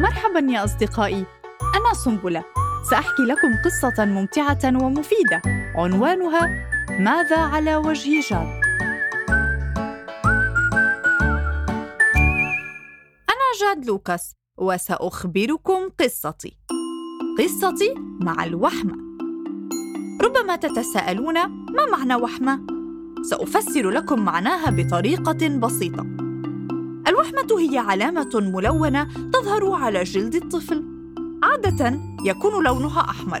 مرحبا يا أصدقائي. أنا سنبلة. سأحكي لكم قصة ممتعة ومفيدة. عنوانها ماذا على وجه جاد أنا جاد لوكاس وسأخبركم قصتي. قصتي مع الوحمة ربما تتساءلون ما معنى وحمة؟ سأفسر لكم معناها بطريقة بسيطة. الوحمة هي علامة ملونة تظهر على جلد الطفل. عادة يكون لونها أحمر.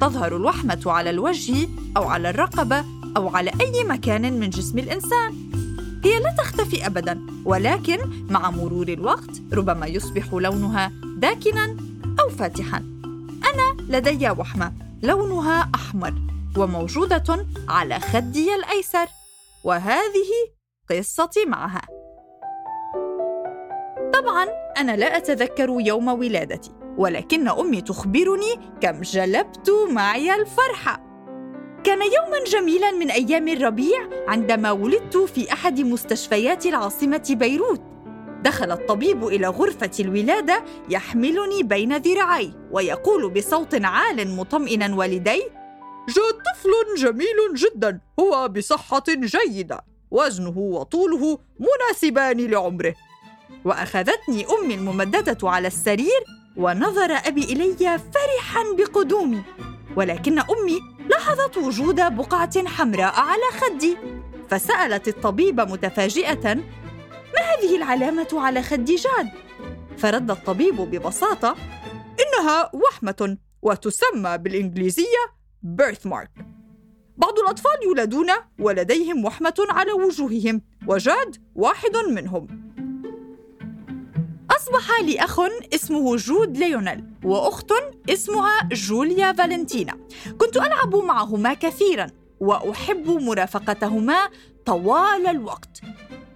تظهر الوحمة على الوجه أو على الرقبة أو على أي مكان من جسم الإنسان. هي لا تختفي أبداً ولكن مع مرور الوقت ربما يصبح لونها داكناً أو فاتحاً. أنا لدي وحمة لونها أحمر وموجودة على خدي الأيسر وهذه قصتي معها. طبعا أنا لا أتذكر يوم ولادتي ولكن أمي تخبرني كم جلبت معي الفرحة. كان يوما جميلا من أيام الربيع عندما ولدت في أحد مستشفيات العاصمة بيروت. دخل الطبيب إلى غرفة الولادة يحملني بين ذراعي ويقول بصوت عال مطمئنا والدي؟ جاء طفل جميل جدا هو بصحة جيدة وزنه وطوله مناسبان لعمره. وأخذتني أمي الممددة على السرير ونظر أبي إلي فرحا بقدومي ولكن أمي لاحظت وجود بقعة حمراء على خدي فسألت الطبيب متفاجئة ما هذه العلامة على خد جاد؟ فرد الطبيب ببساطة إنها وحمة وتسمى بالإنجليزية birthmark بعض الأطفال يولدون ولديهم وحمة على وجوههم وجاد واحد منهم أصبح لي أخ اسمه جود ليونيل وأخت اسمها جوليا فالنتينا. كنت ألعب معهما كثيراً وأحب مرافقتهما طوال الوقت.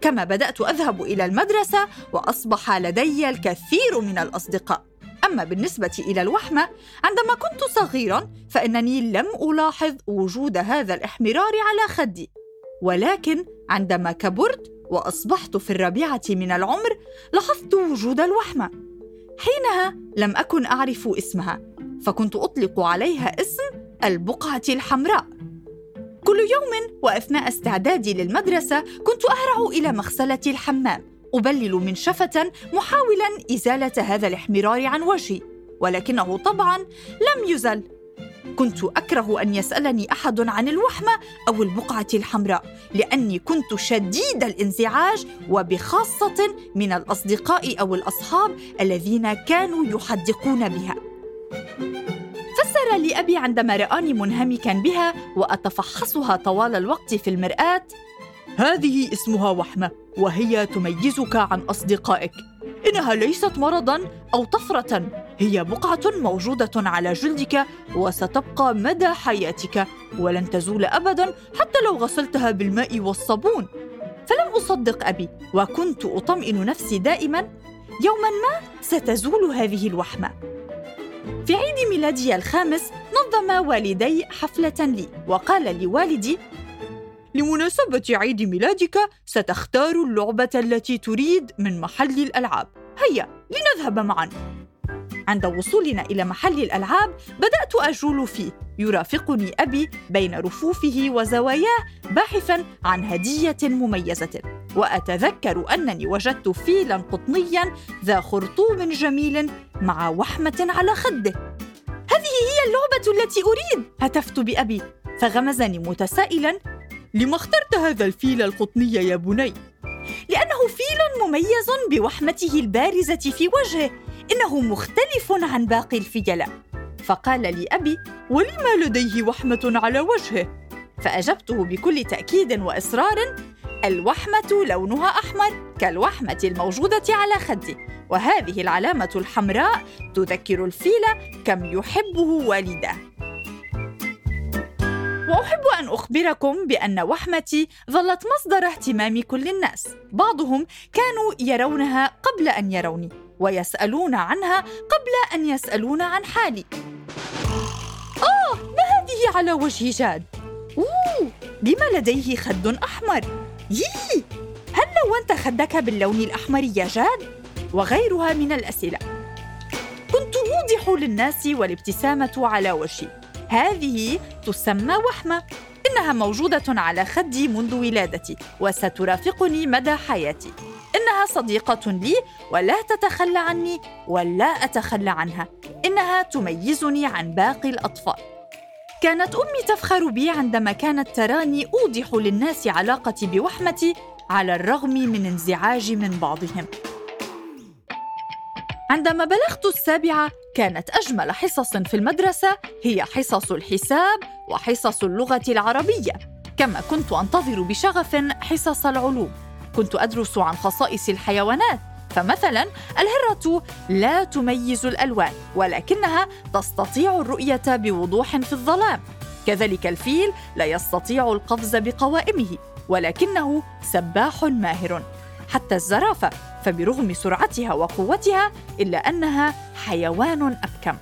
كما بدأت أذهب إلى المدرسة وأصبح لدي الكثير من الأصدقاء. أما بالنسبة إلى الوحمة عندما كنت صغيراً فإنني لم ألاحظ وجود هذا الإحمرار على خدي. ولكن عندما كبرت وأصبحت في الرابعة من العمر لاحظت وجود الوحمه حينها لم أكن أعرف اسمها فكنت أطلق عليها اسم البقعة الحمراء. كل يوم وأثناء استعدادي للمدرسة كنت أهرع إلى مغسلة الحمام أبلل منشفه محاولا إزالة هذا الاحمرار عن وجهي ولكنه طبعا لم يزل. كنت أكره أن يسألني أحد عن الوحمة أو البقعة الحمراء لأني كنت شديد الانزعاج وبخاصة من الأصدقاء أو الأصحاب الذين كانوا يحدقون بها. فسر لي أبي عندما رآني منهمكا بها وأتفحصها طوال الوقت في المرآة. هذه اسمها وحمة وهي تميزك عن أصدقائك. إنها ليست مرضا أو طفرة. هي بقعة موجودة على جلدك وستبقى مدى حياتك ولن تزول ابدا حتى لو غسلتها بالماء والصابون. فلم أصدق أبي وكنت أطمئن نفسي دائما. يوما ما ستزول هذه الوحمة. في عيد ميلادي الخامس نظم والدي حفلة لي وقال لي والدي لمناسبة عيد ميلادك ستختار اللعبة التي تريد من محل الألعاب. هيا لنذهب معا. عند وصولنا إلى محل الألعاب بدأت أجول فيه. يرافقني أبي بين رفوفه وزواياه باحثا عن هدية مميزة. وأتذكر أنني وجدت فيلا قطنيا ذا خرطوم جميل مع وحمة على خده. هذه هي اللعبة التي أريد. هتفت بأبي فغمزني متسائلا. لما اخترت هذا الفيل القطني يا بني؟ لأنه فيل مميز بوحمته البارزة في وجهه. إنه مختلف عن باقي الفيلاء فقال لي أبي ولما لديه وحمة على وجهه؟ فأجبته بكل تأكيد وإصرار الوحمة لونها أحمر كالوحمة الموجودة على خدي وهذه العلامة الحمراء تذكر الفيل كم يحبه والداه وأحب أن أخبركم بأن وحمتي ظلت مصدر اهتمام كل الناس. بعضهم كانوا يرونها قبل أن يروني. ويسألون عنها قبل أن يسألون عن حالي. آه ما هذه على وجه جاد؟ أوه لما لديه خد أحمر. يي هل لونت خدك باللون الأحمر يا جاد؟ وغيرها من الأسئلة. كنت أوضح للناس والابتسامة على وجهي. هذه تسمى وحمة إنها موجودة على خدي منذ ولادتي وسترافقني مدى حياتي. إنها صديقة لي ولا تتخلى عني ولا أتخلى عنها. إنها تميزني عن باقي الأطفال. كانت أمي تفخر بي عندما كانت تراني أوضح للناس علاقتي بوحمتي على الرغم من انزعاج من بعضهم. عندما بلغت السابعة كانت أجمل حصص في المدرسة هي حصص الحساب وحصص اللغة العربية. كما كنت أنتظر بشغف حصص العلوم. كنت أدرس عن خصائص الحيوانات فمثلا الهرة لا تميز الألوان ولكنها تستطيع الرؤية بوضوح في الظلام. كذلك الفيل لا يستطيع القفز بقوائمه ولكنه سباح ماهر. حتى الزرافة فبرغم سرعتها وقوتها إلا أنها حيوان أبكم.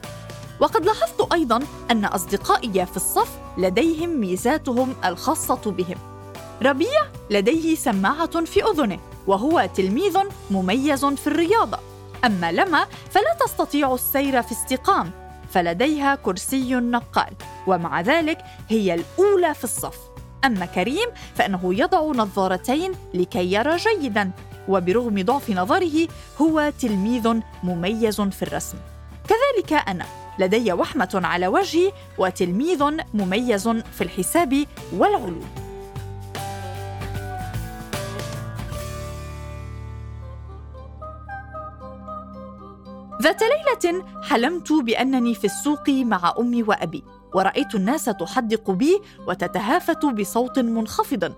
وقد لاحظت أيضا أن أصدقائي في الصف لديهم ميزاتهم الخاصة بهم. ربيع لديه سماعة في أذنه وهو تلميذ مميز في الرياضة. أما لما فلا تستطيع السير في استقام فلديها كرسي نقال ومع ذلك هي الأولى في الصف. أما كريم فإنه يضع نظارتين لكي يرى جيداً وبرغم ضعف نظره هو تلميذ مميز في الرسم. كذلك أنا لدي وحمة على وجهي وتلميذ مميز في الحساب والعلوم. ذات ليلة حلمت بأنني في السوق مع أمي وأبي ورأيت الناس تحدق بي وتتهافت بصوت منخفض.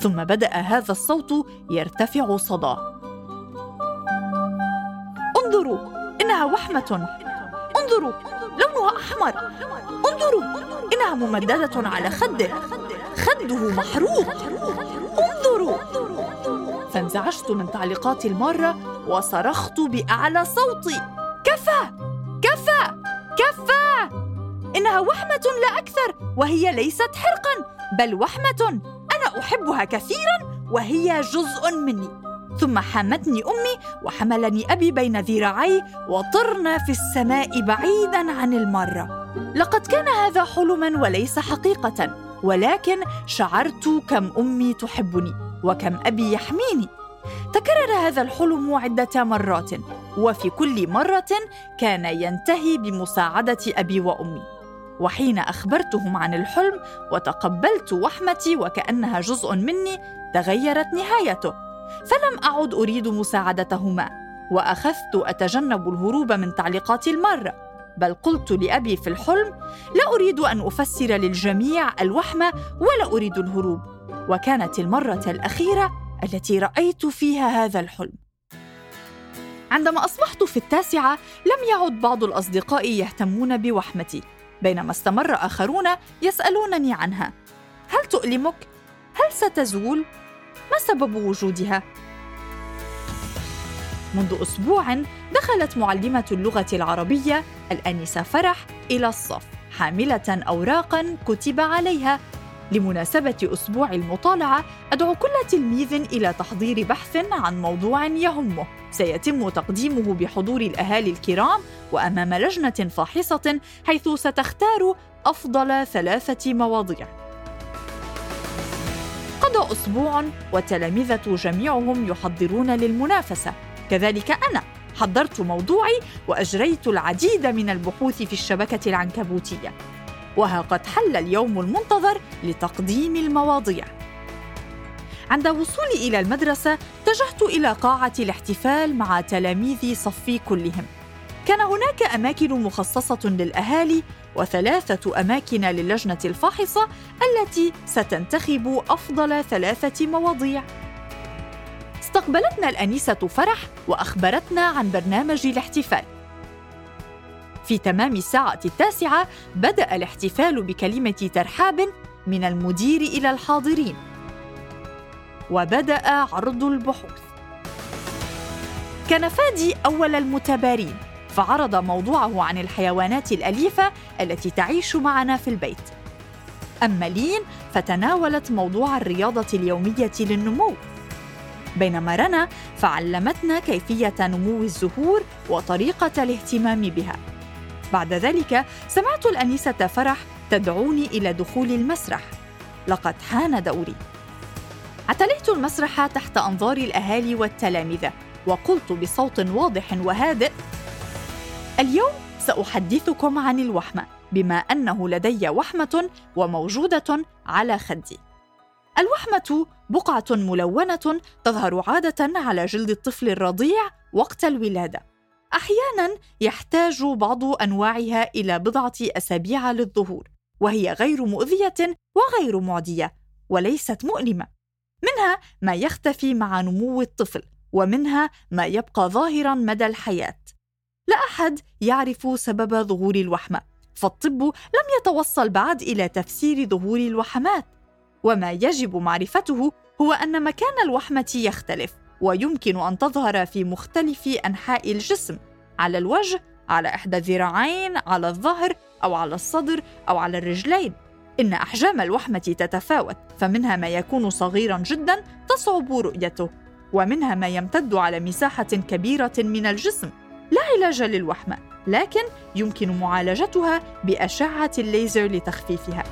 ثم بدأ هذا الصوت يرتفع صداه. انظروا إنها وحمة. انظروا لونها أحمر. انظروا إنها ممددة على خده. خده محروق. انظروا. فانزعجت من تعليقات المارة وصرخت بأعلى صوتي. كفى! كفى! كفى! إنها وحمة لا أكثر وهي ليست حرقا بل وحمة أنا أحبها كثيرا وهي جزء مني. ثم حمتني أمي وحملني أبي بين ذراعي وطرنا في السماء بعيدا عن المرة. لقد كان هذا حلما وليس حقيقة ولكن شعرت كم أمي تحبني وكم أبي يحميني. تكرر هذا الحلم عدة مرات. وفي كل مرة كان ينتهي بمساعدة أبي وأمي. وحين أخبرتهم عن الحلم وتقبلت وحمتي وكأنها جزء مني تغيرت نهايته. فلم أعد أريد مساعدتهما وأخذت أتجنب الهروب من تعليقات الماره بل قلت لأبي في الحلم لا أريد أن أفسر للجميع الوحمة ولا أريد الهروب. وكانت المرة الأخيرة التي رأيت فيها هذا الحلم. عندما أصبحت في التاسعة لم يعد بعض الأصدقاء يهتمون بوحمتي بينما استمر آخرون يسألونني عنها هل تؤلمك؟ هل ستزول؟ ما سبب وجودها؟ منذ أسبوع دخلت معلمة اللغة العربية الأنسة فرح إلى الصف حاملة أوراقا كتب عليها لمناسبة أسبوع المطالعة أدعو كل تلميذ إلى تحضير بحث عن موضوع يهمه. سيتم تقديمه بحضور الأهالي الكرام وأمام لجنة فاحصة حيث ستختار أفضل ثلاثة مواضيع. قضى أسبوع والتلامذة جميعهم يحضرون للمنافسة. كذلك أنا حضرت موضوعي وأجريت العديد من البحوث في الشبكة العنكبوتية. وها قد حل اليوم المنتظر لتقديم المواضيع. عند وصولي إلى المدرسة اتجهت إلى قاعة الاحتفال مع تلاميذ صفي كلهم. كان هناك أماكن مخصصة للأهالي وثلاثة أماكن للجنة الفاحصة التي ستنتخب أفضل ثلاثة مواضيع. استقبلتنا الانسه فرح وأخبرتنا عن برنامج الاحتفال. في تمام الساعة التاسعة بدأ الاحتفال بكلمة ترحاب من المدير إلى الحاضرين. وبدأ عرض البحوث. كان فادي أول المتبارين فعرض موضوعه عن الحيوانات الأليفة التي تعيش معنا في البيت. أما لين فتناولت موضوع الرياضة اليومية للنمو. بينما رنا فعلمتنا كيفية نمو الزهور وطريقة الاهتمام بها. بعد ذلك سمعت الأنيسة فرح تدعوني إلى دخول المسرح. لقد حان دوري. اعتليت المسرح تحت أنظار الأهالي والتلامذة وقلت بصوت واضح وهادئ اليوم سأحدثكم عن الوحمة بما أنه لدي وحمة وموجودة على خدي. الوحمة بقعة ملونة تظهر عادة على جلد الطفل الرضيع وقت الولادة. أحيانا يحتاج بعض أنواعها إلى بضعة أسابيع للظهور وهي غير مؤذية وغير معدية وليست مؤلمة. منها ما يختفي مع نمو الطفل ومنها ما يبقى ظاهرا مدى الحياة. لا أحد يعرف سبب ظهور الوحمة فالطب لم يتوصل بعد إلى تفسير ظهور الوحمات. وما يجب معرفته هو أن مكان الوحمة يختلف. ويمكن أن تظهر في مختلف أنحاء الجسم على الوجه على إحدى الذراعين على الظهر أو على الصدر أو على الرجلين. إن أحجام الوحمه تتفاوت فمنها ما يكون صغيرا جدا تصعب رؤيته ومنها ما يمتد على مساحة كبيرة من الجسم. لا علاج للوحمة لكن يمكن معالجتها بأشعة الليزر لتخفيفها.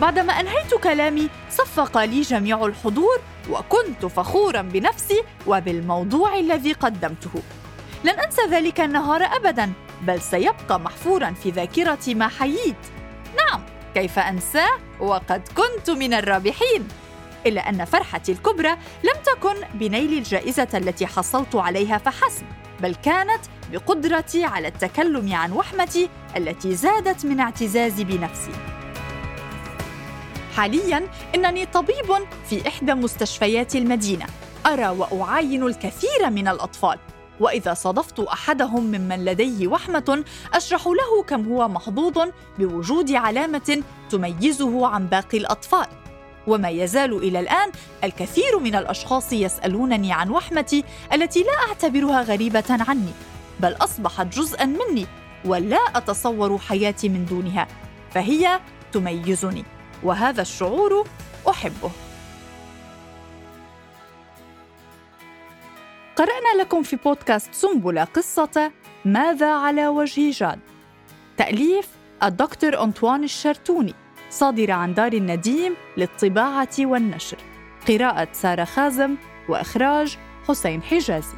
بعدما أنهيت كلامي صفق لي جميع الحضور وكنت فخورا بنفسي وبالموضوع الذي قدمته. لن أنسى ذلك النهار ابدا بل سيبقى محفورا في ذاكرتي ما حييت. نعم كيف أنساه؟ وقد كنت من الرابحين. إلا أن فرحتي الكبرى لم تكن بنيل الجائزة التي حصلت عليها فحسب بل كانت بقدرتي على التكلم عن وحمتي التي زادت من اعتزازي بنفسي. حاليا إنني طبيب في إحدى مستشفيات المدينة. أرى وأعاين الكثير من الأطفال. وإذا صادفت أحدهم ممن لديه وحمه أشرح له كم هو محظوظ بوجود علامة تميزه عن باقي الأطفال. وما يزال إلى الآن الكثير من الأشخاص يسألونني عن وحمتي التي لا أعتبرها غريبة عني بل أصبحت جزءا مني ولا أتصور حياتي من دونها فهي تميزني. وهذا الشعور أحبه. قرأنا لكم في بودكاست سنبلة قصة ماذا على وجه جاد؟ تأليف الدكتور أنطوان الشرتوني صادرة عن دار النديم للطباعة والنشر. قراءة سارة خازم وإخراج حسين حجازي.